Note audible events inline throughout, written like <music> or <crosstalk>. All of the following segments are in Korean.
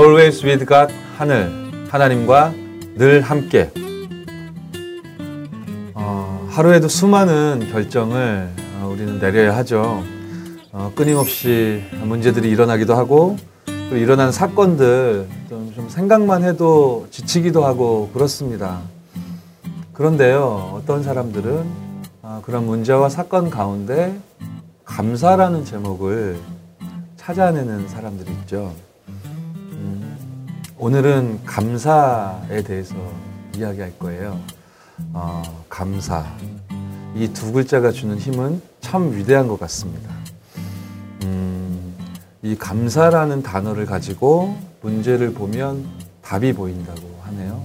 Always with God 하늘 하나님과 늘 함께 어, 하루에도 수많은 결정을 어, 우리는 내려야 하죠. 어, 끊임없이 문제들이 일어나기도 하고 또 일어난 사건들 좀, 좀 생각만 해도 지치기도 하고 그렇습니다. 그런데요, 어떤 사람들은 어, 그런 문제와 사건 가운데 감사라는 제목을 찾아내는 사람들이 있죠. 음, 오늘은 감사에 대해서 이야기할 거예요. 어, 감사. 이 두 글자가 주는 힘은 참 위대한 것 같습니다. 음, 이 감사라는 단어를 가지고 문제를 보면 답이 보인다고 하네요.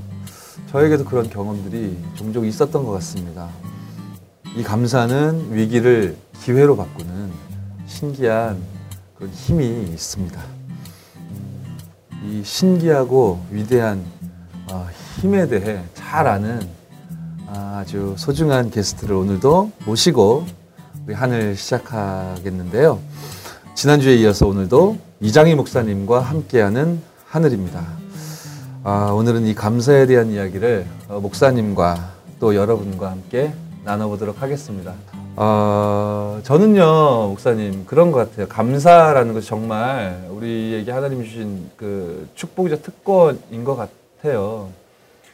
저에게도 그런 경험들이 종종 있었던 것 같습니다. 이 감사는 위기를 기회로 바꾸는 신기한 그런 힘이 있습니다. 이 신기하고 위대한 어, 힘에 대해 잘 아는 아주 소중한 게스트를 오늘도 모시고 우리 한을 시작하겠는데요. 지난주에 이어서 오늘도 이장희 목사님과 함께하는 하늘입니다. 아, 오늘은 이 감사에 대한 이야기를 어, 목사님과 또 여러분과 함께 나눠보도록 하겠습니다. 어, 저는요, 목사님, 그런 것 같아요. 감사라는 것이 정말 우리에게 하나님 주신 그 축복이자 특권인 것 같아요.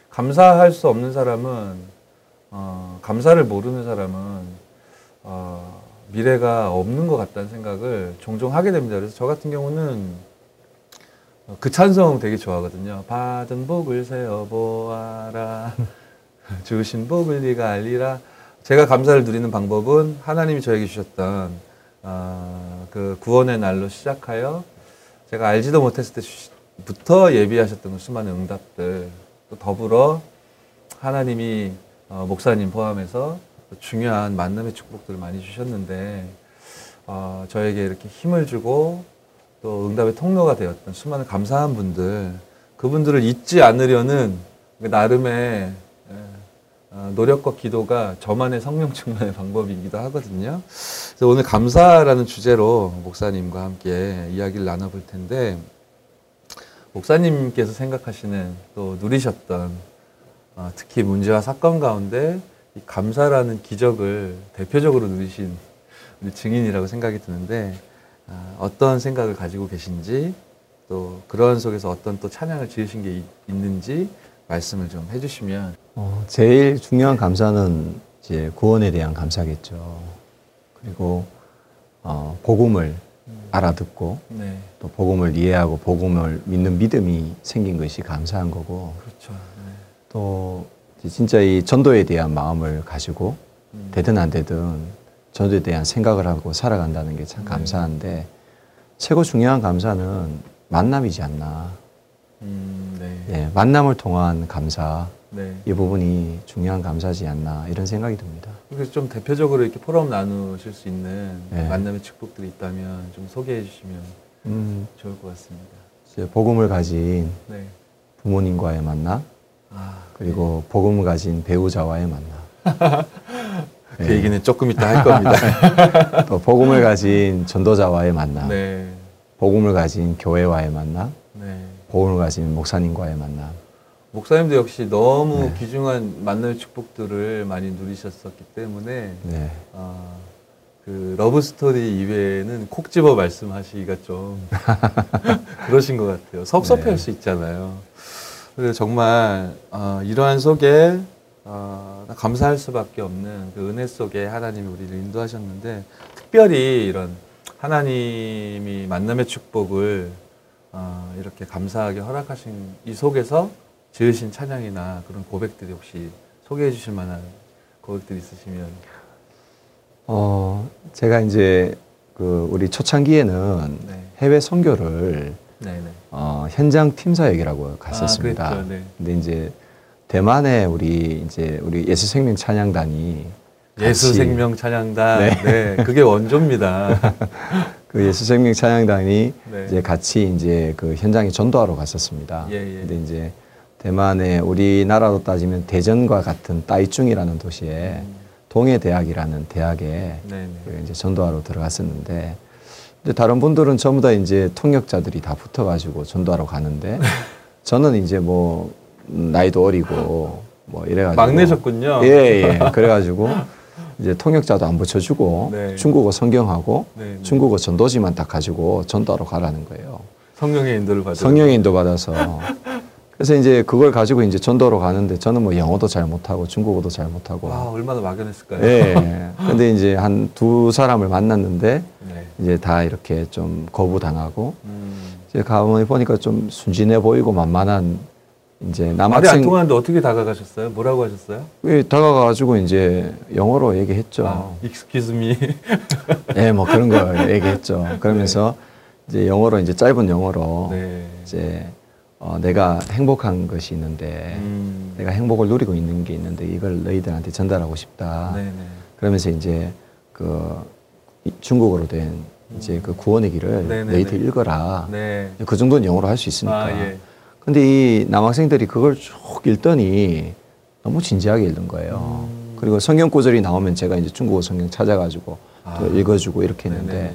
감사할 수 없는 사람은, 어, 감사를 모르는 사람은, 어, 미래가 없는 것 같다는 생각을 종종 하게 됩니다. 그래서 저 같은 경우는 그 찬송 되게 좋아하거든요. 받은 복을 세어 보아라. <laughs> 주신 복을 네가 알리라. 제가 감사를 누리는 방법은 하나님이 저에게 주셨던 어, 그 구원의 날로 시작하여 제가 알지도 못했을 때부터 예비하셨던 그 수많은 응답들 또 더불어 하나님이 어, 목사님 포함해서 중요한 만남의 축복들을 많이 주셨는데 어, 저에게 이렇게 힘을 주고 또 응답의 통로가 되었던 수많은 감사한 분들 그분들을 잊지 않으려는 그 나름의 어, 노력과 기도가 저만의 성령 충만의 방법이기도 하거든요. 그래서 오늘 감사라는 주제로 목사님과 함께 이야기를 나눠볼 텐데, 목사님께서 생각하시는 또 누리셨던 어, 특히 문제와 사건 가운데 이 감사라는 기적을 대표적으로 누리신 증인이라고 생각이 드는데 어, 어떤 생각을 가지고 계신지 또 그런 속에서 어떤 또 찬양을 지으신 게 있는지 말씀을 좀 해주시면. 어, 제일 중요한 감사는 이제 구원에 대한 감사겠죠. 그리고 어, 복음을 음. 알아듣고 네. 또 복음을 이해하고 복음을 믿는 믿음이 생긴 것이 감사한 거고. 그렇죠. 네. 또 진짜 이 전도에 대한 마음을 가지고 음. 되든 안 되든 전도에 대한 생각을 하고 살아간다는 게참 네. 감사한데 네. 최고 중요한 감사는 만남이지 않나. 음, 네. 예, 만남을 통한 감사 네. 이 부분이 중요한 감사지 않나 이런 생각이 듭니다. 그래서 좀 대표적으로 이렇게 포럼 나누실 수 있는 네. 만남의 축복들이 있다면 좀 소개해 주시면 음, 좋을 것 같습니다. 이제 복음을 가진 네. 부모님과의 만남, 아, 그리고 네. 복음을 가진 배우자와의 만남. <laughs> 그 네. 얘기는 조금 이따 할 겁니다. <laughs> 또 복음을 가진 전도자와의 만남, 네. 복음을 가진 교회와의 만남, 복음을 가진 목사님과의 만남. 목사님도 역시 너무 네. 귀중한 만남의 축복들을 많이 누리셨었기 때문에 네. 어, 그 러브 스토리 이외에는 콕 집어 말씀하시기가 좀 <laughs> 그러신 것 같아요. 섭섭해할 네. 수 있잖아요. 그래서 정말 어, 이러한 속에 어, 감사할 수밖에 없는 그 은혜 속에 하나님이 우리를 인도하셨는데 특별히 이런 하나님이 만남의 축복을 어, 이렇게 감사하게 허락하신 이 속에서 지으신 찬양이나 그런 고백들이 혹시 소개해 주실 만한 고백들이 있으시면 어 제가 이제 그 우리 초창기에는 네. 해외 선교를 네, 네. 어, 현장 팀사역이라고 갔었습니다. 아, 네. 근데 이제 대만에 우리 이제 우리 예수생명 찬양단이 예수생명 찬양단 네. 네, 그게 원조입니다. <laughs> 그 예수생명 찬양단이 네. 이제 같이 이제 그 현장에 전도하러 갔었습니다. 예, 예. 근데 이제 대만의 우리나라로 따지면 대전과 같은 따이중이라는 도시에 음. 동해 대학이라는 대학에. 그 이제 전도하러 들어갔었는데 근데 다른 분들은 전부 다 이제 통역자들이 다 붙어가지고 전도하러 가는데 <laughs> 저는 이제 뭐 나이도 어리고 뭐 이래가지고 막내셨군요. 예, 예. 그래가지고 이제 통역자도 안 붙여주고 네. 중국어 성경하고 네, 네. 중국어 전도지만 딱 가지고 전도하러 가라는 거예요. 성령의 인도를 받아. 성령의 인도 받아서. <laughs> 그래서 이제 그걸 가지고 이제 전도로 가는데 저는 뭐 영어도 잘 못하고 중국어도 잘 못하고. 와 얼마나 막연했을까요? 예. 근데 이제 한 두 사람을 만났는데 네. 이제 다 이렇게 좀 거부당하고 음. 이제 가만히 보니까 좀 순진해 보이고 만만한 이제 남학생 말이 안 통하는데 어떻게 다가가셨어요? 뭐라고 하셨어요? 예, 다가가가지고 이제 영어로 얘기했죠. 아, excuse me. 네, <laughs> 뭐 그런 거 얘기했죠. 그러면서 네. 이제 영어로 이제 짧은 영어로 네. 이제 어, 내가 행복한 것이 있는데 음. 내가 행복을 누리고 있는 게 있는데 이걸 너희들한테 전달하고 싶다. 네네. 네. 그러면서 이제 그 중국어로 된 이제 그 구원의 길을 네네네. 네, 너희들 읽어라. 네. 그 정도는 영어로 할 수 있으니까. 아, 예. 근데 이 남학생들이 그걸 쭉 읽더니 너무 진지하게 읽는 거예요. 음. 그리고 성경 구절이 나오면 제가 이제 중국어 성경 찾아가지고 아. 또 읽어주고 이렇게 했는데 네네.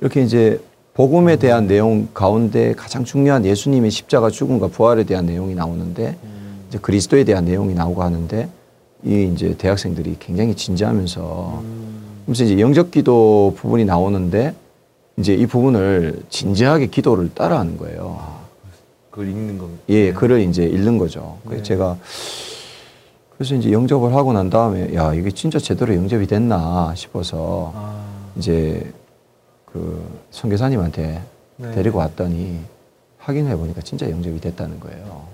이렇게 이제 복음에 음. 대한 내용 가운데 가장 중요한 예수님의 십자가 죽음과 부활에 대한 내용이 나오는데 음. 이제 그리스도에 대한 내용이 나오고 하는데 이 이제 대학생들이 굉장히 진지하면서 음. 그래서 이제 영적 기도 부분이 나오는데 이제 이 부분을 진지하게 기도를 따라하는 거예요. 아. 그걸 읽는 겁니다. 예, 글을 이제 읽는 거죠. 그래서 네. 제가 그래서 이제 영접을 하고 난 다음에 야 이게 진짜 제대로 영접이 됐나 싶어서 아. 이제 그 선교사님한테 네. 데리고 왔더니 확인해 보니까 진짜 영접이 됐다는 거예요.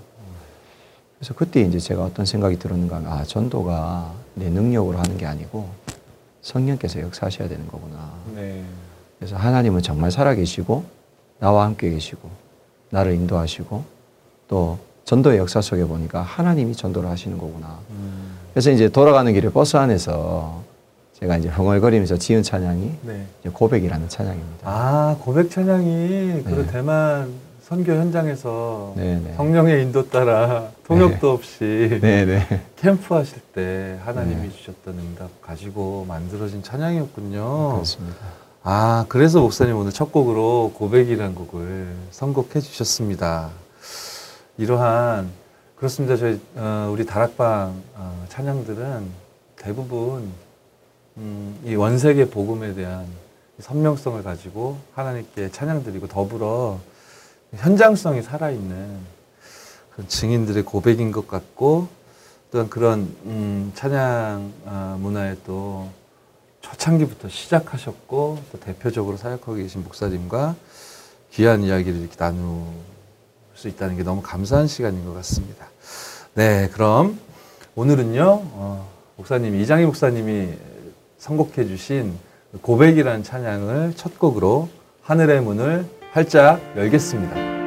그래서 그때 이제 제가 어떤 생각이 들었는가 하면 아 전도가 내 능력으로 하는 게 아니고 성령께서 역사하셔야 되는 거구나. 네. 그래서 하나님은 정말 살아계시고 나와 함께 계시고 나를 인도하시고 또 전도의 역사 속에 보니까 하나님이 전도를 하시는 거구나. 음. 그래서 이제 돌아가는 길에 버스 안에서 제가 이제 흥얼거리면서 지은 찬양이 네. 고백이라는 찬양입니다. 아 고백 찬양이 그 네. 대만 선교 현장에서 네네. 네. 성령의 인도 따라 통역도 네. 없이 네네. 캠프 하실 때 하나님이 네. 주셨던 응답 가지고 만들어진 찬양이었군요. 그렇습니다. 아, 그래서 목사님 오늘 첫 곡으로 고백이라는 곡을 선곡해 주셨습니다. 이러한, 그렇습니다. 저희, 어, 우리 다락방 어, 찬양들은 대부분, 음, 이 원색의 복음에 대한 선명성을 가지고 하나님께 찬양드리고 더불어 현장성이 살아있는 그런 증인들의 고백인 것 같고 또한 그런 음, 찬양 어, 문화에 또 초창기부터 시작하셨고 또 대표적으로 사역하고 계신 목사님과 귀한 이야기를 이렇게 나눌 수 있다는 게 너무 감사한 시간인 것 같습니다. 네, 그럼 오늘은요, 어, 목사님, 이장희 목사님이 선곡해 주신 고백이라는 찬양을 첫 곡으로 하늘의 문을 활짝 열겠습니다.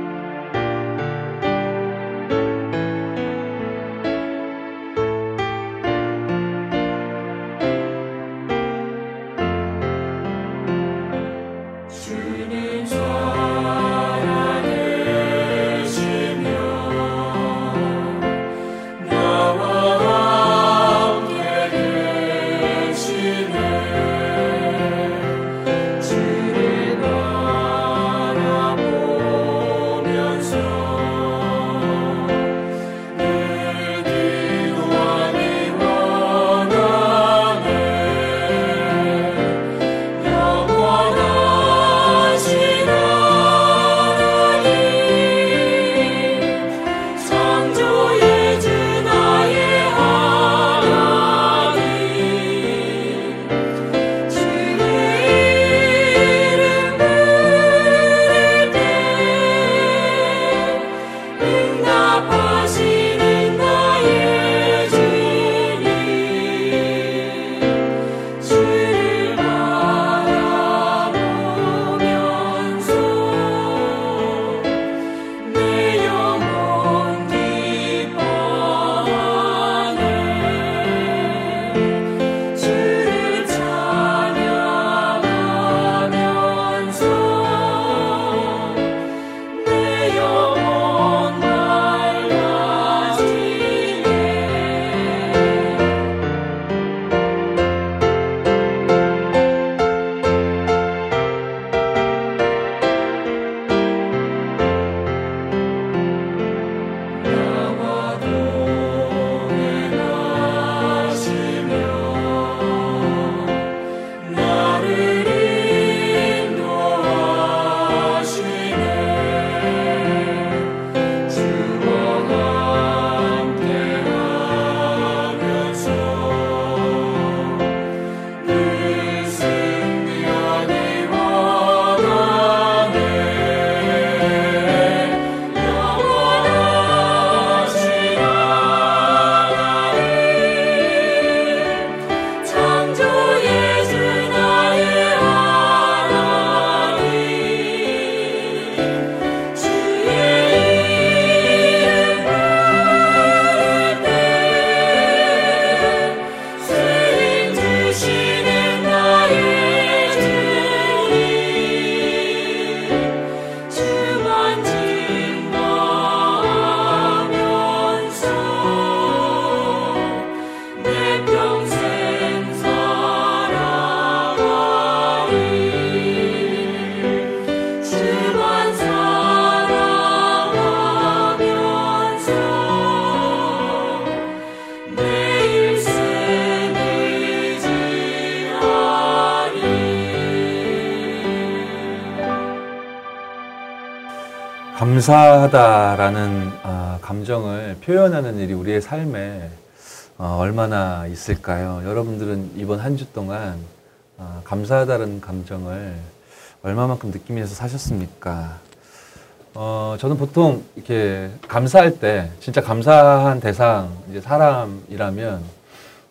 감사하다라는 어, 감정을 표현하는 일이 우리의 삶에 어, 얼마나 있을까요? 여러분들은 이번 한 주 동안 어, 감사하다는 감정을 얼마만큼 느끼면서 사셨습니까? 어, 저는 보통 이렇게 감사할 때, 진짜 감사한 대상, 이제 사람이라면,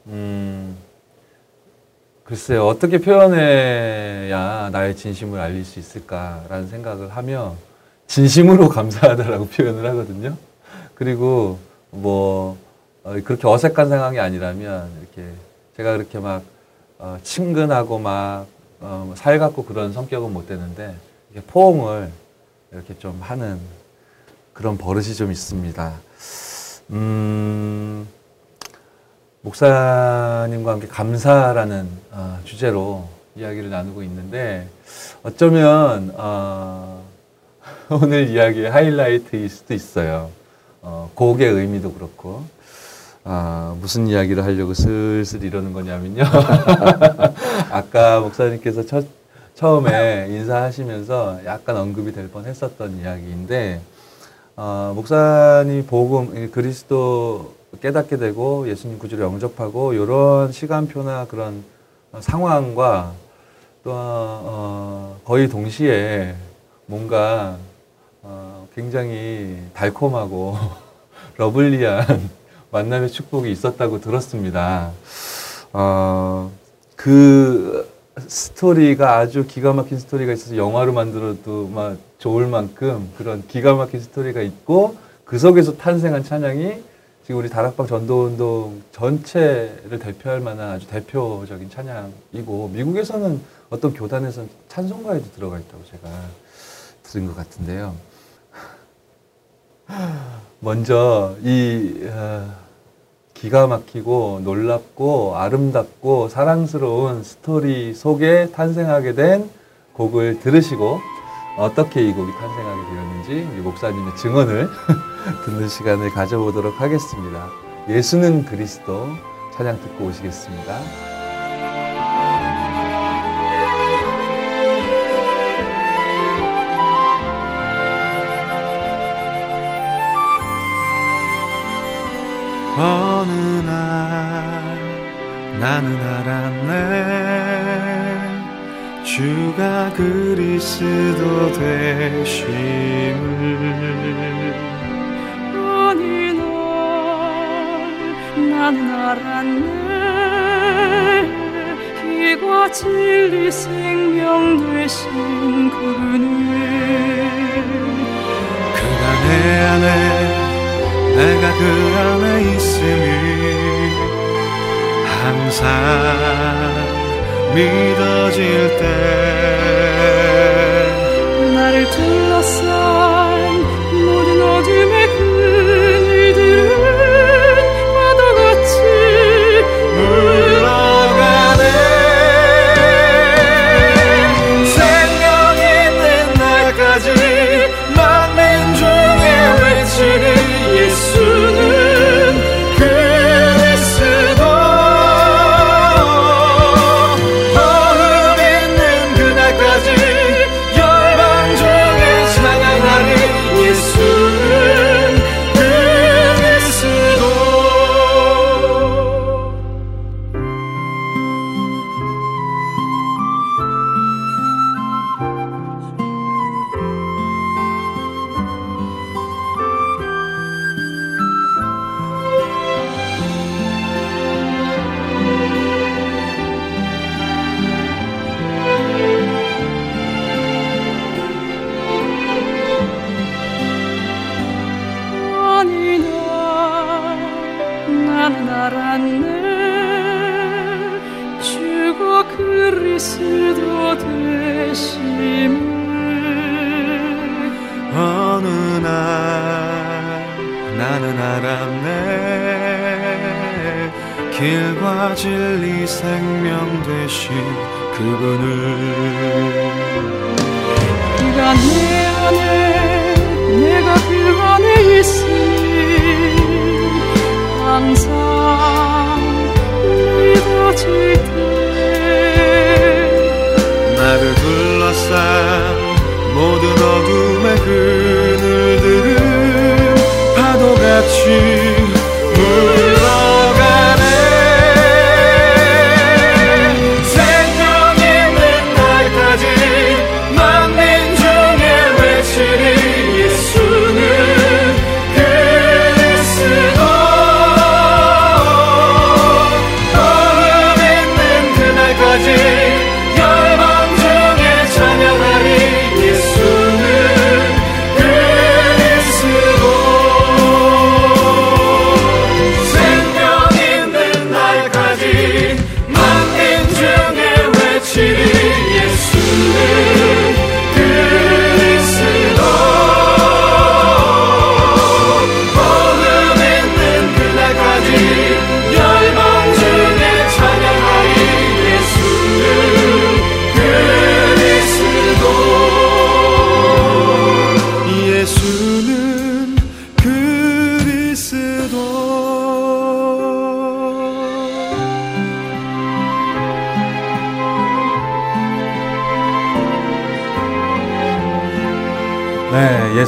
음, 글쎄요, 어떻게 표현해야 나의 진심을 알릴 수 있을까라는 생각을 하며, 진심으로 감사하다라고 <laughs> 표현을 하거든요. 그리고 뭐, 어, 그렇게 어색한 상황이 아니라면, 이렇게, 제가 그렇게 막, 어, 친근하고 막, 어, 살갑고 그런 성격은 못 되는데, 이렇게 포옹을 이렇게 좀 하는 그런 버릇이 좀 있습니다. 음, 목사님과 함께 감사라는 어, 주제로 이야기를 나누고 있는데 어쩌면 어, <laughs> 오늘 이야기의 하이라이트일 수도 있어요. 어, 곡의 의미도 그렇고 아, 무슨 이야기를 하려고 슬슬 이러는 거냐면요. <laughs> 아까 목사님께서 첫 처음에 인사하시면서 약간 언급이 될 뻔 했었던 이야기인데 어, 목사님 복음 그리스도 깨닫게 되고 예수님 구주를 영접하고 이런 시간표나 그런 상황과 또 어, 거의 동시에 뭔가 어, 굉장히 달콤하고 <laughs> 러블리한 <laughs> 만남의 축복이 있었다고 들었습니다. 어, 그 스토리가 아주 기가 막힌 스토리가 있어서 영화로 만들어도 막 좋을 만큼 그런 기가 막힌 스토리가 있고 그 속에서 탄생한 찬양이 지금 우리 다락방 전도운동 전체를 대표할 만한 아주 대표적인 찬양이고 미국에서는 어떤 교단에서는 찬송가에도 들어가 있다고 제가 들은 것 같은데요. 먼저 이 어, 기가 막히고 놀랍고 아름답고 사랑스러운 스토리 속에 탄생하게 된 곡을 들으시고 어떻게 이 곡이 탄생하게 되었는지 목사님의 증언을 <laughs> 듣는 시간을 가져보도록 하겠습니다. 예수는 그리스도 찬양 듣고 오시겠습니다. 어느 날 나는 알았네. 주가 그리스도 되심을. 어느 날 나는 알았네. 길과 진리 생명 되신 그분을 그가 내 안에 내가 그 안에 있음이 항상 믿어질 때 나를 둘러싼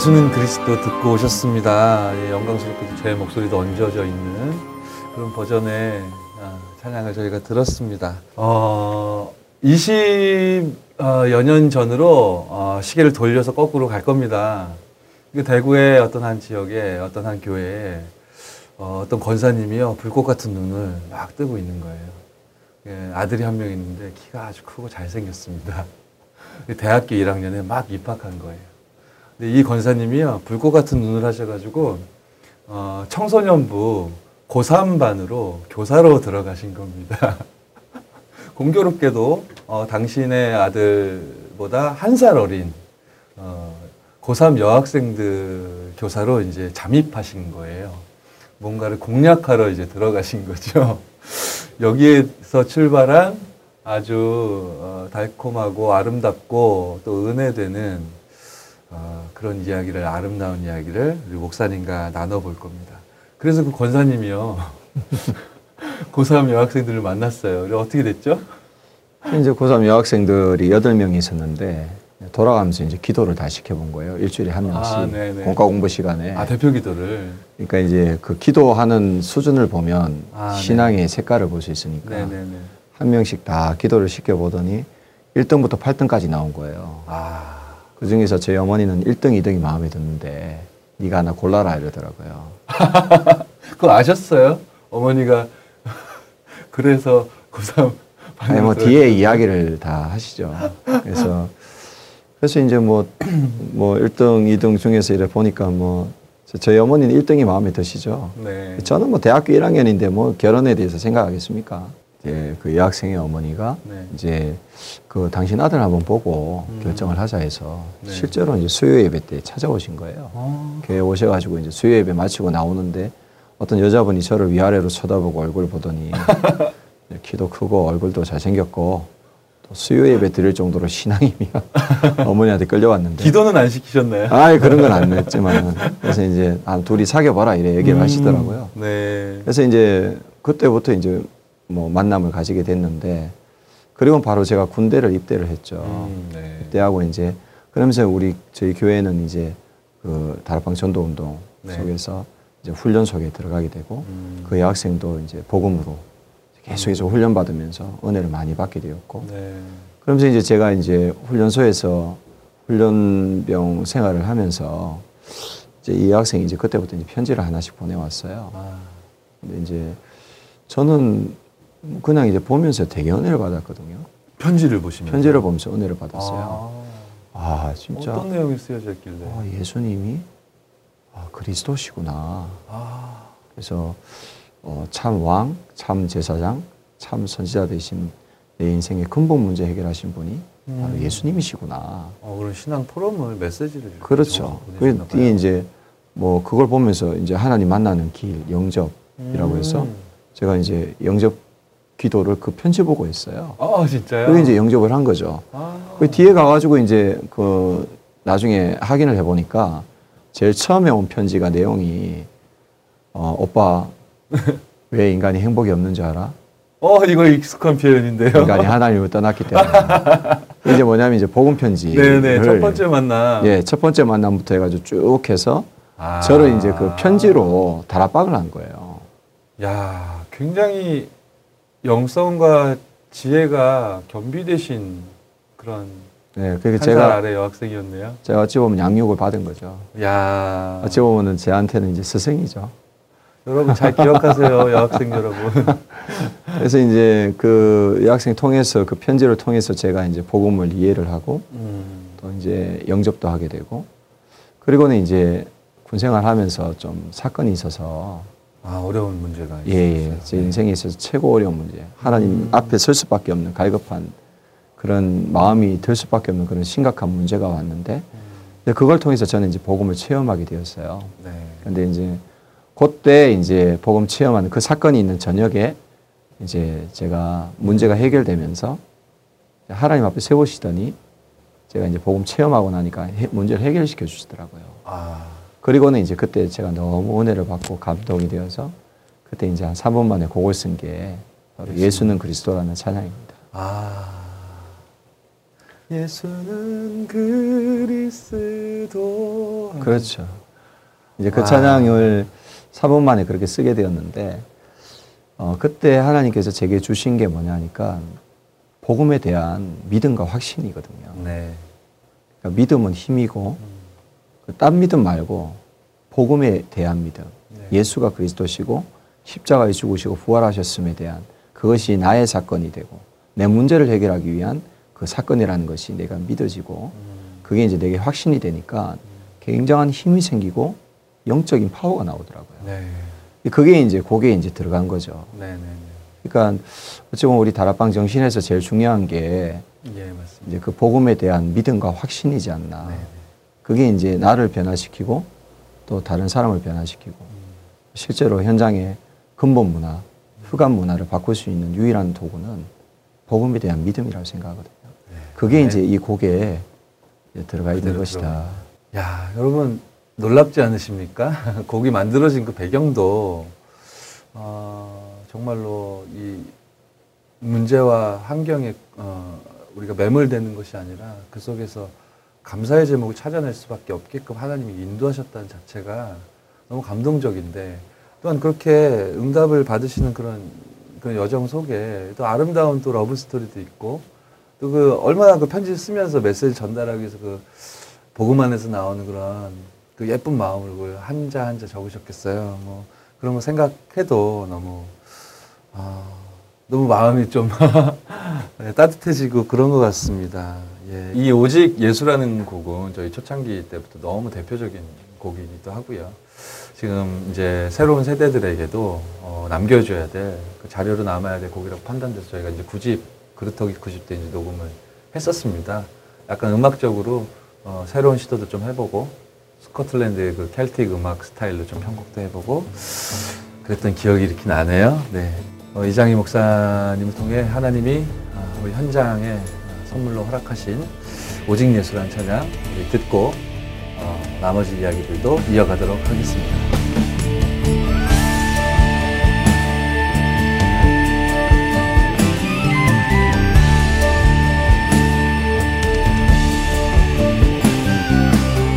예수는 그리스도 듣고 오셨습니다. 예, 영광스럽게도 제 목소리도 얹어져 있는 그런 버전의 아, 찬양을 저희가 들었습니다. 어, 20여 년 전으로 어, 시계를 돌려서 거꾸로 갈 겁니다. 그 대구의 어떤 한 지역에 어떤 한 교회에 어, 어떤 권사님이요 불꽃 같은 눈을 막 뜨고 있는 거예요. 예, 아들이 한 명 있는데 키가 아주 크고 잘생겼습니다. <laughs> 대학교 1학년에 막 입학한 거예요. 근데 이 권사님이요 불꽃 같은 눈을 하셔가지고 어, 청소년부 고3반으로 교사로 들어가신 겁니다. <laughs> 공교롭게도 어, 당신의 아들보다 한 살 어린 어, 고3 여학생들 교사로 이제 잠입하신 거예요. 뭔가를 공략하러 이제 들어가신 거죠. <laughs> 여기에서 출발한 아주 어, 달콤하고 아름답고 또 은혜되는 어, 그런 이야기를 아름다운 이야기를 우리 목사님과 나눠볼 겁니다. 그래서 그 권사님이요 <laughs> 고3 여학생들을 만났어요. 어떻게 됐죠? 이제 고3 여학생들이 8명이 있었는데 돌아가면서 이제 기도를 다 시켜본 거예요. 일주일에 한 명씩 아, 네네. 공과 공부 시간에. 아 대표 기도를 그러니까 이제 그 기도하는 수준을 보면 아, 네. 신앙의 색깔을 볼 수 있으니까 네네네. 한 명씩 다 기도를 시켜보더니 1등부터 8등까지 나온 거예요. 아 그 중에서 저희 어머니는 1등, 2등이 마음에 드는데 네가 하나 골라라 이러더라고요. <laughs> 그거 아셨어요? 어머니가 <laughs> 그래서 고3 아니 뭐 뒤에 이야기를 다 하시죠. 그래서 그래서 이제 뭐뭐 1등, 2등 중에서 이래 보니까 뭐 저희 어머니는 1등이 마음에 드시죠. 네. 저는 뭐 대학교 1학년인데 뭐 결혼에 대해서 생각하겠습니까? 예, 그 여학생의 어머니가 네. 이제 그 당신 아들 한번 보고 음. 결정을 하자 해서 네. 실제로 이제 수요 예배 때 찾아오신 거예요. 어, 교회 오셔가지고 이제 수요 예배 마치고 나오는데 어떤 여자분이 저를 위아래로 쳐다보고 얼굴 보더니 <laughs> 키도 크고 얼굴도 잘생겼고 또 수요 예배 드릴 정도로 신앙이면 <laughs> 어머니한테 끌려왔는데 기도는 안 시키셨나요? 아예 그런 건 안 했지만 그래서 이제 아, 둘이 사귀어 봐라 이래 얘기를 음, 하시더라고요. 네. 그래서 이제 그때부터 이제 뭐 만남을 가지게 됐는데 그리고 바로 제가 군대를 입대를 했죠. 음, 네. 입대하고 이제 그러면서 우리 저희 교회는 이제 그 다락방 전도 운동 네. 속에서 이제 훈련 속에 들어가게 되고 음. 그 여학생도 이제 복음으로 계속해서 훈련 받으면서 은혜를 많이 받게 되었고 네. 그러면서 이제 제가 이제 훈련소에서 훈련병 생활을 하면서 이제 이 여학생이 이제 그때부터 이제 편지를 하나씩 보내왔어요. 아, 근데 이제 저는 그냥 이제 보면서 되게 은혜를 받았거든요. 편지를 보시면 편지를 보면서 은혜를 받았어요. 아, 아, 진짜 어떤 내용이 쓰여져 있길래? 아, 예수님이 아, 그리스도시구나. 아, 그래서 어, 참 왕, 참 제사장, 참 선지자 되신 내 인생의 근본 문제 해결하신 분이 바로 음. 예수님이시구나. 어, 그런 신앙 포럼을 메시지를 그렇죠. 그게. 이제 뭐 그걸 보면서 이제 하나님 만나는 길, 영접이라고 음. 해서 제가 이제 영접 기도를 그 편지 보고 했어요. 아 진짜요? 그게 이제 영접을 한 거죠. 아, 그 뒤에 가가지고 이제 그 나중에 확인을 해보니까 제일 처음에 온 편지가 내용이 어, 오빠 <laughs> 왜 인간이 행복이 없는 줄 알아? 어 이거 익숙한 표현인데요. 인간이 하나님을 떠났기 때문에 <laughs> 이제 뭐냐면 이제 복음 편지 네네 첫 번째 만남. 예, 첫 번째 만남부터 해가지고 쭉 해서 아. 저를 이제 그 편지로 다락방을 한 거예요. 야 굉장히 영성과 지혜가 겸비되신 그런 네, 그게 제가 아래 여학생이었네요. 제가 어찌 보면 양육을 받은 거죠. 야 어찌 보면은 제한테는 이제 스승이죠. 여러분 잘 기억하세요 <laughs> 여학생 여러분. <laughs> 그래서 이제 그 여학생 통해서 그 편지를 통해서 제가 이제 복음을 이해를 하고 음. 또 이제 영접도 하게 되고 그리고는 이제 군 생활하면서 좀 사건이 있어서 아 어려운 문제가 예, 예. 있었어요. 제 인생에 있어서 최고 어려운 문제. 하나님 앞에 설 수밖에 없는 갈급한 그런 마음이 들 수밖에 없는 그런 심각한 문제가 왔는데 근데 그걸 통해서 저는 이제 복음을 체험하게 되었어요. 네. 근데 이제 그때 이제 복음 체험하는 그 사건이 있는 저녁에 이제 제가 문제가 해결되면서 하나님 앞에 세우시더니 제가 이제 복음 체험하고 나니까 해- 문제를 해결시켜 주시더라고요. 아 그리고는 이제 그때 제가 너무 은혜를 받고 감동이 되어서 그때 이제 한 3분 만에 곡을 쓴게 바로 예수는 그리스도라는 찬양입니다. 아. 예수는 그리스도. 그렇죠. 이제 그 찬양을 사본 만에 그렇게 쓰게 되었는데, 어, 그때 하나님께서 제게 주신 게 뭐냐니까, 복음에 대한 믿음과 확신이거든요. 네. 그러니까 믿음은 힘이고, 음. 딴 믿음 말고, 복음에 대한 믿음. 네. 예수가 그리스도시고, 십자가에 죽으시고 부활하셨음에 대한 그것이 나의 사건이 되고, 내 문제를 해결하기 위한 그 사건이라는 것이 내가 믿어지고, 그게 이제 내게 확신이 되니까 굉장한 힘이 생기고, 영적인 파워가 나오더라고요. 네. 그게 이제 곡에 이제 들어간 거죠. 네, 네, 네. 그러니까 어찌 보면 우리 다락방 정신에서 제일 중요한 게 예, 이제 그 복음에 대한 믿음과 확신이지 않나. 네, 네. 그게 이제 나를 변화시키고 또 다른 사람을 변화시키고 음. 실제로 현장에 근본 문화, 흑암 문화를 바꿀 수 있는 유일한 도구는 복음에 대한 믿음이라고 생각하거든요. 네. 그게 이제 이 곡에 들어가 있는 것이다. 야, 여러분 놀랍지 않으십니까? <laughs> 곡이 만들어진 그 배경도 어, 정말로 이 문제와 환경에 어, 우리가 매몰되는 것이 아니라 그 속에서 감사의 제목을 찾아낼 수밖에 없게끔 하나님이 인도하셨다는 자체가 너무 감동적인데 또한 그렇게 응답을 받으시는 그런 그 여정 속에 또 아름다운 또 러브 스토리도 있고 또 그 얼마나 그 편지를 쓰면서 메시지 전달하기 위해서 그 복음 안에서 나오는 그런 그 예쁜 마음을 한자 한자 적으셨겠어요. 뭐 그런 거 생각해도 너무 아, 너무 마음이 좀 <laughs> 네, 따뜻해지고 그런 것 같습니다. 예. 이 오직 예수라는 곡은 저희 초창기 때부터 너무 대표적인 곡이기도 하고요. 지금 이제 새로운 세대들에게도 어, 남겨줘야 될 그 자료로 남아야 될 곡이라고 판단돼서 저희가 이제 9집 그루터기 90대 이제 녹음을 했었습니다. 약간 음악적으로 어, 새로운 시도도 좀 해보고 스코틀랜드의 그 켈틱 음악 스타일로 좀 편곡도 해보고 그랬던 기억이 이렇게 나네요. 네. 어, 이장희 목사님을 통해 하나님이 어, 우리 현장에 선물로 허락하신 오직 예수라는 찬양 듣고 어, 나머지 이야기들도 이어가도록 하겠습니다.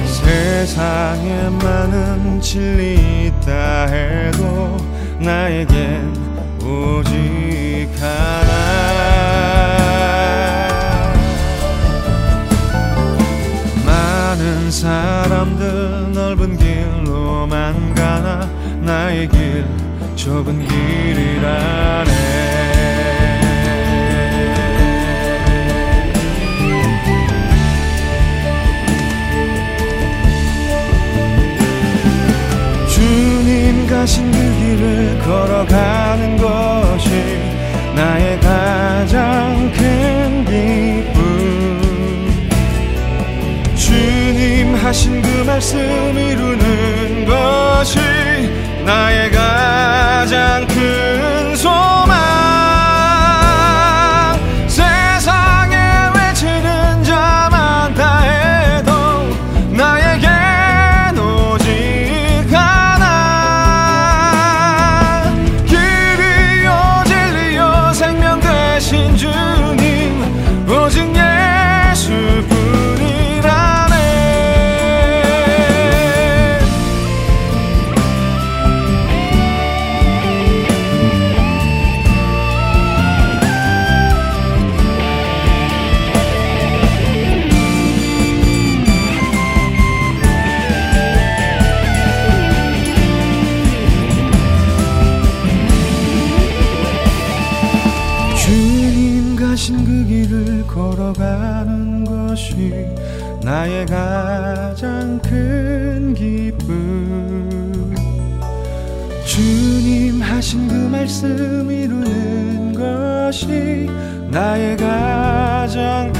세상에 많은 진리 있다 해도 나에겐 오직 하나 사람들 넓은 길로만 가나 나의 길 좁은 길이라네 나 것이 나의 가장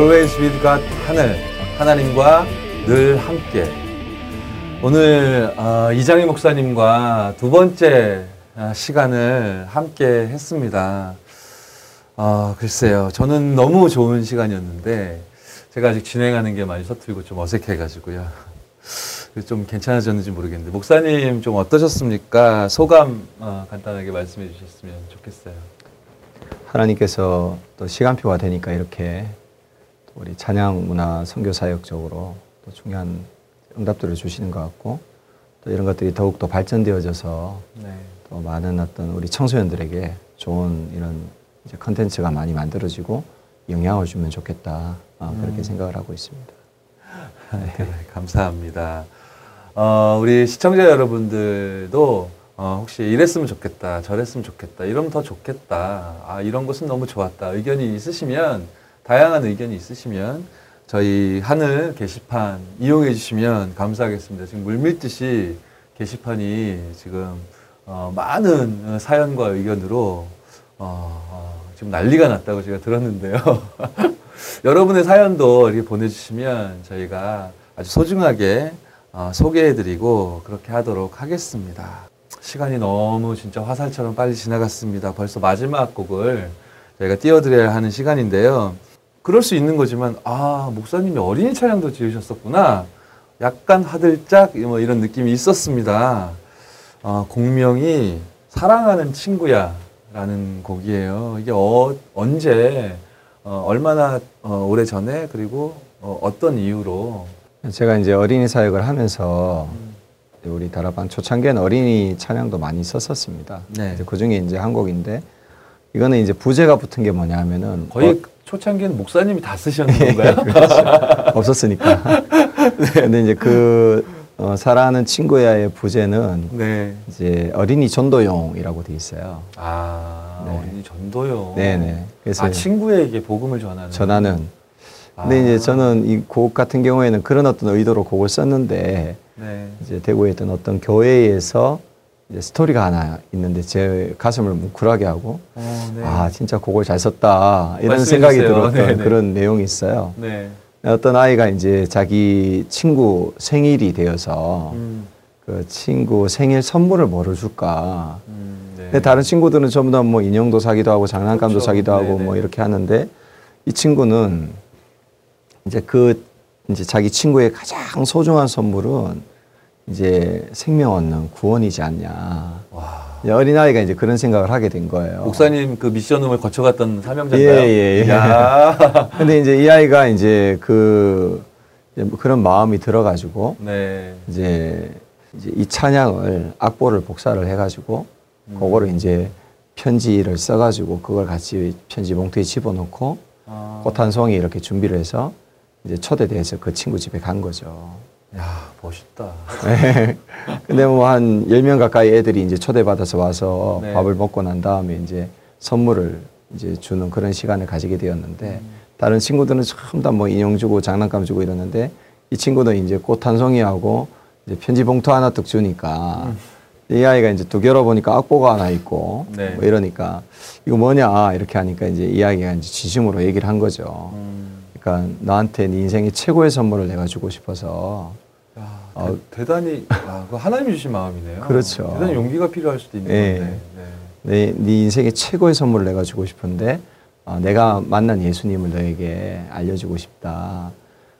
Always with God 하늘 하나님과 늘 함께 오늘 어, 이장희 목사님과 두 번째 어, 시간을 함께 했습니다. 어, 글쎄요, 저는 너무 좋은 시간이었는데 제가 아직 진행하는 게 많이 서툴고 좀 어색해가지고요. 좀 괜찮아졌는지 모르겠는데 목사님 좀 어떠셨습니까? 소감 어, 간단하게 말씀해 주셨으면 좋겠어요. 하나님께서 또 시간표가 되니까 이렇게 또 우리 찬양 문화 선교 사역적으로 또 중요한 응답들을 주시는 것 같고 또 이런 것들이 더욱 더 발전되어져서 네. 또 많은 어떤 우리 청소년들에게 좋은 이런 이제 컨텐츠가 많이 만들어지고 영향을 주면 좋겠다 어, 그렇게 생각을 하고 있습니다. <laughs> 네, 감사합니다. 어, 우리 시청자 여러분들도 어, 혹시 이랬으면 좋겠다, 저랬으면 좋겠다, 이러면 더 좋겠다, 아, 이런 것은 너무 좋았다, 의견이 있으시면, 다양한 의견이 있으시면, 저희 하늘 게시판 이용해 주시면 감사하겠습니다. 지금 물밀듯이 게시판이 지금, 어, 많은 사연과 의견으로, 어, 어, 지금 난리가 났다고 제가 들었는데요. <laughs> 여러분의 사연도 이렇게 보내주시면 저희가 아주 소중하게 어, 소개해드리고 그렇게 하도록 하겠습니다. 시간이 너무 진짜 화살처럼 빨리 지나갔습니다. 벌써 마지막 곡을 저희가 띄워드려야 하는 시간인데요. 그럴 수 있는 거지만, 아, 목사님이 어린이 찬양도 지으셨었구나. 약간 화들짝 뭐 이런 느낌이 있었습니다. 어, 공명이 사랑하는 친구야 라는 곡이에요. 이게 어, 언제, 어, 얼마나 어, 오래 전에 그리고 어, 어떤 이유로 제가 이제 어린이 사역을 하면서 우리 다락방 초창기에는 어린이 찬양도 많이 썼었습니다. 네. 그 중에 이제 한 곡인데 이거는 이제 부제가 붙은 게 뭐냐면은 거의 초창기에는 목사님이 다 쓰셨는 건가요? 어, <laughs> 없었으니까. <laughs> 근데 이제 그 어, 사랑하는 친구야의 부제는 네. 이제 어린이 전도용이라고 돼 있어요. 아, 네. 어린이 전도요. 네네. 그래서 아, 친구에게 복음을 전하는. 전하는. 아. 근데 이제 저는 이 곡 같은 경우에는 그런 어떤 의도로 곡을 썼는데 네. 이제 대구에 있던 어떤 교회에서 스토리가 하나 있는데 제 가슴을 뭉클하게 하고 어, 네. 아 진짜 곡을 잘 썼다 이런 생각이 주세요. 들었던 네네. 그런 내용이 있어요. 네. 어떤 아이가 이제 자기 친구 생일이 되어서 음, 그 친구 생일 선물을 뭐를 줄까? 음, 네. 근데 다른 친구들은 전부 다 뭐 인형도 사기도 하고 장난감도 그렇죠. 사기도 하고 네네. 뭐 이렇게 하는데 이 친구는 이제 그 이제 자기 친구의 가장 소중한 선물은 이제 생명 얻는 구원이지 않냐. 와. 이제 어린 아이가 이제 그런 생각을 하게 된 거예요. 목사님 그 미션홈을 거쳐갔던 사명자인가요? 예, 예, 예. 야. <laughs> 근데 이제 이 아이가 이제 그뭐 그런 마음이 들어가지고 네. 이제 이제 이 찬양을 악보를 복사를 해가지고 음. 그거를 이제 편지를 써가지고 그걸 같이 편지 봉투에 집어넣고 아. 꽃한 송이 이렇게 준비를 해서 이제 초대돼서 그 친구 집에 간 거죠. 야, 멋있다. <laughs> 근데 뭐한열명 가까이 애들이 이제 초대받아서 와서 네. 밥을 먹고 난 다음에 이제 선물을 이제 주는 그런 시간을 가지게 되었는데 다른 친구들은 전부 다 뭐 인형 주고 장난감 주고 이러는데 이 친구는 이제 꽃 한 송이하고 이제 편지 봉투 하나 뚝 주니까 이 아이가 이제 뚝 열어보니까 악보가 하나 있고 네. 뭐 이러니까 이거 뭐냐 이렇게 하니까 이제 이 아이가 이제 진심으로 얘기를 한 거죠. 음. 그러니까 너한테 네 인생의 최고의 선물을 내가 주고 싶어서 야, 어. 대, 단히 아, 그 하나님이 주신 마음이네요. 그렇죠. 대단히 용기가 필요할 수도 있는 예. 건데. 네. 내, 네 인생의 최고의 선물을 내가 주고 싶은데 어, 내가 만난 예수님을 너에게 알려주고 싶다.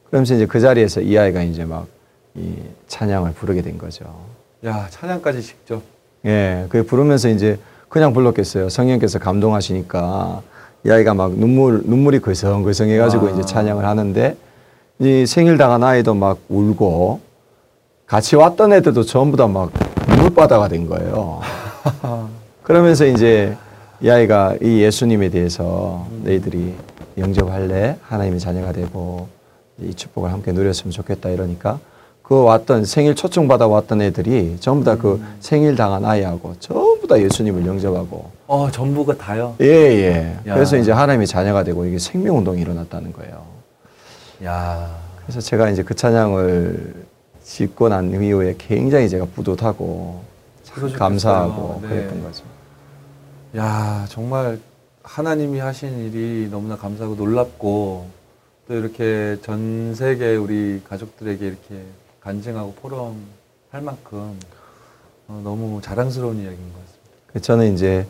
그러면서 이제 그 자리에서 이 아이가 이제 막 이 찬양을 부르게 된 거죠. 야, 찬양까지 직접. 예, 그 부르면서 이제 그냥 불렀겠어요. 성령께서 감동하시니까 이 아이가 막 눈물 눈물이 글썽글썽해가지고 아. 이제 찬양을 하는데 이 생일 당한 아이도 막 울고 같이 왔던 애들도 전부 다막 눈물바다가 된 거예요. <laughs> 그러면서 이제 이 아이가 이 예수님에 대해서 너희들이 영접할래? 하나님의 자녀가 되고 이 축복을 함께 누렸으면 좋겠다 이러니까 그 왔던 생일 초청 받아 왔던 애들이 전부 다그 생일 당한 아이하고 전부 다 예수님을 영접하고 어, 전부가 다요. 예, 예. 야. 그래서 이제 하나님의 자녀가 되고 이게 생명 운동이 일어났다는 거예요. 야. 그래서 제가 이제 그 찬양을 짓고 난 이후에 굉장히 제가 뿌듯하고. 감사하고 네. 그랬던 거죠. 야, 정말 하나님이 하신 일이 너무나 감사하고 놀랍고 또 이렇게 전 세계 우리 가족들에게 이렇게 간증하고 포럼할 만큼 어, 너무 자랑스러운 이야기인 것 같습니다. 저는 이제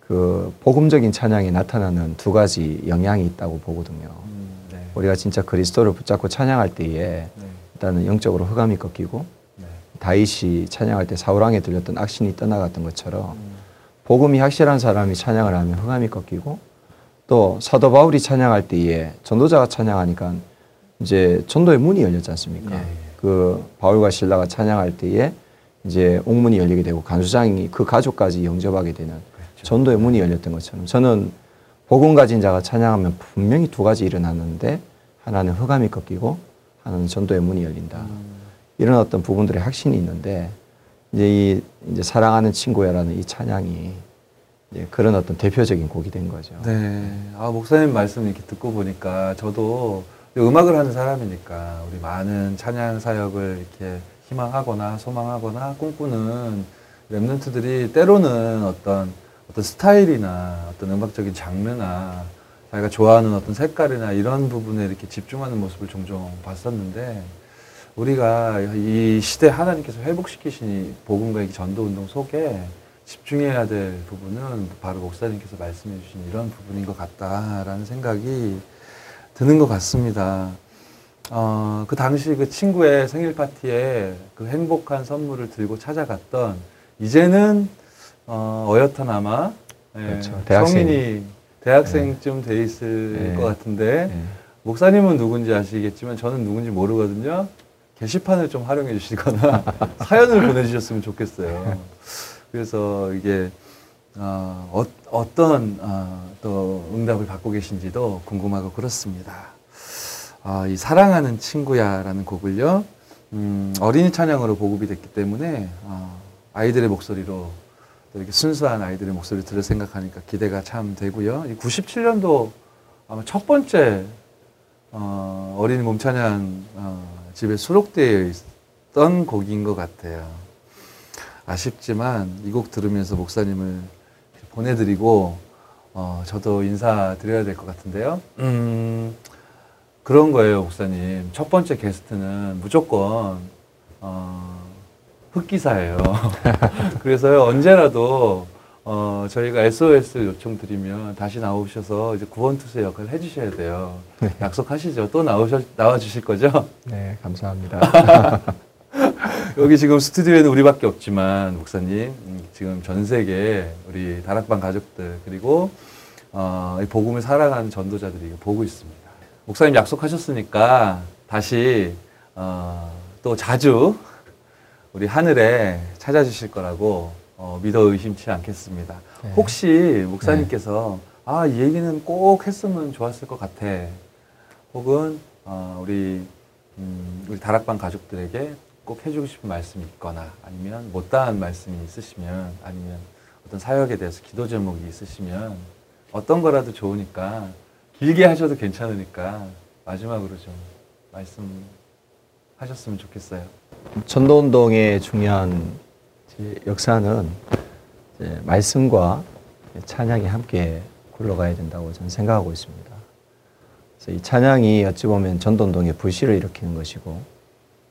그 복음적인 찬양이 나타나는 두 가지 영향이 있다고 보거든요. 음, 네. 우리가 진짜 그리스도를 붙잡고 찬양할 때에 네. 일단은 영적으로 흑암이 꺾이고 네. 다윗이 찬양할 때 사울왕에 들렸던 악신이 떠나갔던 것처럼 음, 복음이 확실한 사람이 찬양을 하면 흑암이 꺾이고 또 사도 바울이 찬양할 때에 전도자가 찬양하니까 이제 전도의 문이 열렸지 않습니까? 예, 예. 그 바울과 신라가 찬양할 때에 이제 옥문이 열리게 되고 간수장이 그 가족까지 영접하게 되는 그렇죠. 전도의 문이 열렸던 것처럼 저는 복음 가진 자가 찬양하면 분명히 두 가지 일어나는데 하나는 흑암이 꺾이고 하나는 전도의 문이 열린다. 음, 이런 어떤 부분들의 확신이 있는데 이제 이 이제 사랑하는 친구야라는 이 찬양이 이제 그런 어떤 대표적인 곡이 된 거죠. 네. 아, 목사님 말씀 이렇게 듣고 보니까 저도 음악을 하는 사람이니까 우리 많은 찬양 사역을 이렇게 희망하거나 소망하거나 꿈꾸는 랩런트들이 때로는 어떤 어떤 스타일이나 어떤 음악적인 장르나 자기가 좋아하는 어떤 색깔이나 이런 부분에 이렇게 집중하는 모습을 종종 봤었는데 우리가 이 시대 하나님께서 회복시키신 이 복음과 이 전도 운동 속에 집중해야 될 부분은 바로 목사님께서 말씀해 주신 이런 부분인 것 같다라는 생각이 드는 것 같습니다. 어, 그 당시 그 친구의 생일 파티에 그 행복한 선물을 들고 찾아갔던 이제는 어, 어여터나마 예, 그렇죠. 성인이 대학생쯤 돼 있을 네. 것 같은데 네. 목사님은 누군지 아시겠지만 저는 누군지 모르거든요. 게시판을 좀 활용해 주시거나 <laughs> 사연을 보내주셨으면 좋겠어요. 그래서 이게 어, 어, 떤또 응답을 받고 계신지도 궁금하고 그렇습니다. 아, 이 사랑하는 친구야라는 곡을요 음, 어린이 찬양으로 보급이 됐기 때문에 어, 아이들의 목소리로 또 이렇게 순수한 아이들의 목소리 들을 생각하니까 기대가 참 되고요. 이 97년도 아마 첫 번째 어, 어린이 몸찬양 어, 집에 수록되어 있던 곡인 것 같아요. 아쉽지만 이 곡 들으면서 목사님을 보내드리고 어, 저도 인사드려야 될 것 같은데요. 음, 그런 거예요, 목사님. 첫 번째 게스트는 무조건 어, 흑기사예요. <laughs> 그래서요 언제라도 어, 저희가 SOS 요청드리면 다시 나오셔서 이제 구원투수의 역할을 해주셔야 돼요. 약속하시죠? 또 나오셔, 나와주실 거죠? <laughs> 네, 감사합니다. <laughs> 여기 지금 스튜디오에는 우리밖에 없지만 목사님 음, 지금 전 세계 우리 다락방 가족들 그리고 어, 이 복음을 살아가는 전도자들이 보고 있습니다. 목사님 약속하셨으니까 다시 어, 또 자주 우리 하늘에 찾아주실 거라고 어, 믿어 의심치 않겠습니다. 네. 혹시 목사님께서 아, 이 얘기는 꼭 했으면 좋았을 것 같아. 혹은 어, 우리 음, 우리 다락방 가족들에게 꼭 해주고 싶은 말씀이 있거나 아니면 못다한 말씀이 있으시면 아니면 어떤 사역에 대해서 기도 제목이 있으시면 어떤 거라도 좋으니까 길게 하셔도 괜찮으니까 마지막으로 좀 말씀 하셨으면 좋겠어요. 전도 운동의 중요한 이제 역사는 말씀과 찬양이 함께 굴러가야 된다고 저는 생각하고 있습니다. 이 찬양이 어찌 보면 전도 운동의 불씨를 일으키는 것이고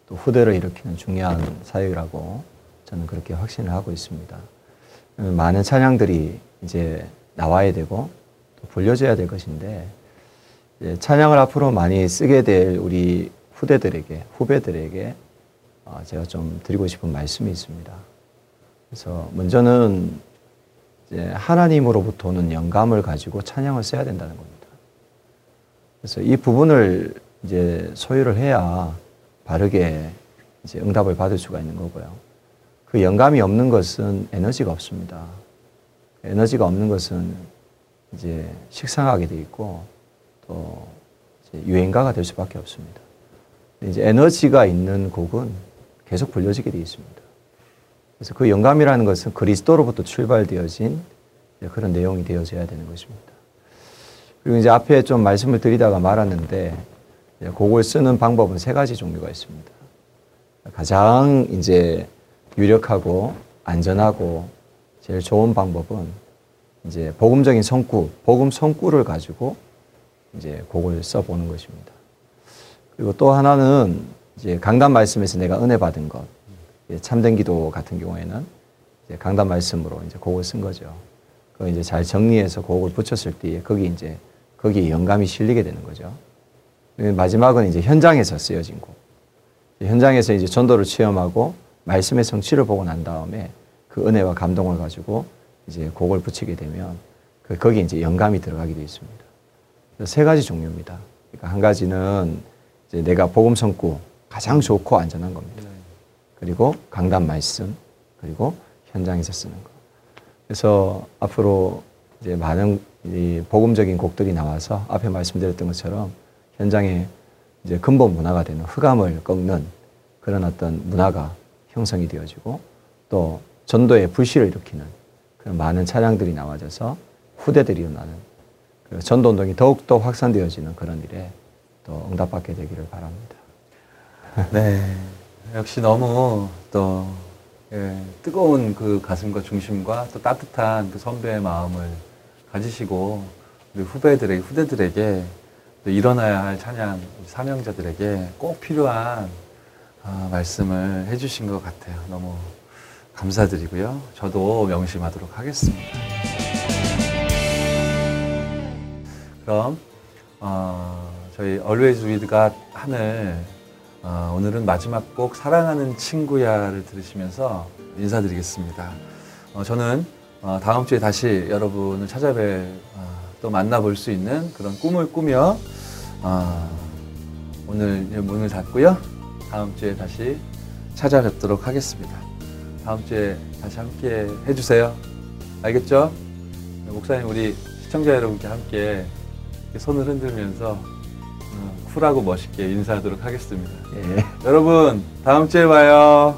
또 후대를 일으키는 중요한 사역이라고 저는 그렇게 확신을 하고 있습니다. 많은 찬양들이 이제 나와야 되고 또 불려져야 될 것인데 찬양을 앞으로 많이 쓰게 될 우리 후대들에게 후배들에게 어, 제가 좀 드리고 싶은 말씀이 있습니다. 그래서 먼저는 하나님으로부터 오는 영감을 가지고 찬양을 써야 된다는 겁니다. 그래서 이 부분을 이제 소유를 해야 바르게 이제 응답을 받을 수가 있는 거고요. 그 영감이 없는 것은 에너지가 없습니다. 에너지가 없는 것은 이제 식상하게 돼 있고 또 유행가가 될 수밖에 없습니다. 이제 에너지가 있는 곡은 계속 불려지게 되어 있습니다. 그래서 그 영감이라는 것은 그리스도로부터 출발되어진 그런 내용이 되어져야 되는 것입니다. 그리고 이제 앞에 좀 말씀을 드리다가 말았는데 곡을 쓰는 방법은 세 가지 종류가 있습니다. 가장 이제 유력하고 안전하고 제일 좋은 방법은 이제 복음적인 성구, 복음 성구를 가지고 이제 곡을 써보는 것입니다. 그리고 또 하나는 이제 강단 말씀에서 내가 은혜 받은 것, 참된 기도 같은 경우에는 강단 말씀으로 이제 곡을 쓴 거죠. 그 이제 잘 정리해서 곡을 붙였을 때 거기 이제 거기에 영감이 실리게 되는 거죠. 마지막은 이제 현장에서 쓰여진 곡. 현장에서 이제 전도를 체험하고 말씀의 성취를 보고 난 다음에 그 은혜와 감동을 가지고 이제 곡을 붙이게 되면 그 거기에 이제 영감이 들어가게 되어 있습니다. 세 가지 종류입니다. 그러니까 한 가지는 내가 복음 성구 가장 좋고 안전한 겁니다. 그리고 강단 말씀, 그리고 현장에서 쓰는 거. 그래서 앞으로 이제 많은 이 복음적인 곡들이 나와서 앞에 말씀드렸던 것처럼 현장에 이제 근본 문화가 되는 흑암을 꺾는 그런 어떤 문화가 형성이 되어지고 또 전도의 불씨를 일으키는 그런 많은 차량들이 나와져서 후대들이 일어나는 전도 운동이 더욱더 확산되어지는 그런 일에 또 응답받게 되기를 바랍니다. 네. 역시 너무 또 예, 뜨거운 그 가슴과 중심과 또 따뜻한 그 선배의 마음을 가지시고 우리 후배들에게 후대들에게 또 일어나야 할 찬양 사명자들에게 꼭 필요한 아, 말씀을 해주신 것 같아요. 너무 감사드리고요. 저도 명심하도록 하겠습니다. 그럼 어, 저희 Always With God 하늘 어, 오늘은 마지막 곡 사랑하는 친구야를 들으시면서 인사드리겠습니다. 어, 저는 어, 다음 주에 다시 여러분을 찾아뵐 어, 또 만나볼 수 있는 그런 꿈을 꾸며 어, 오늘 문을 닫고요. 다음 주에 다시 찾아뵙도록 하겠습니다. 다음 주에 다시 함께 해주세요. 알겠죠? 목사님 우리 시청자 여러분께 함께 손을 흔들면서 어, 쿨하고 멋있게 인사하도록 하겠습니다. 예. 여러분 다음 주에 봐요.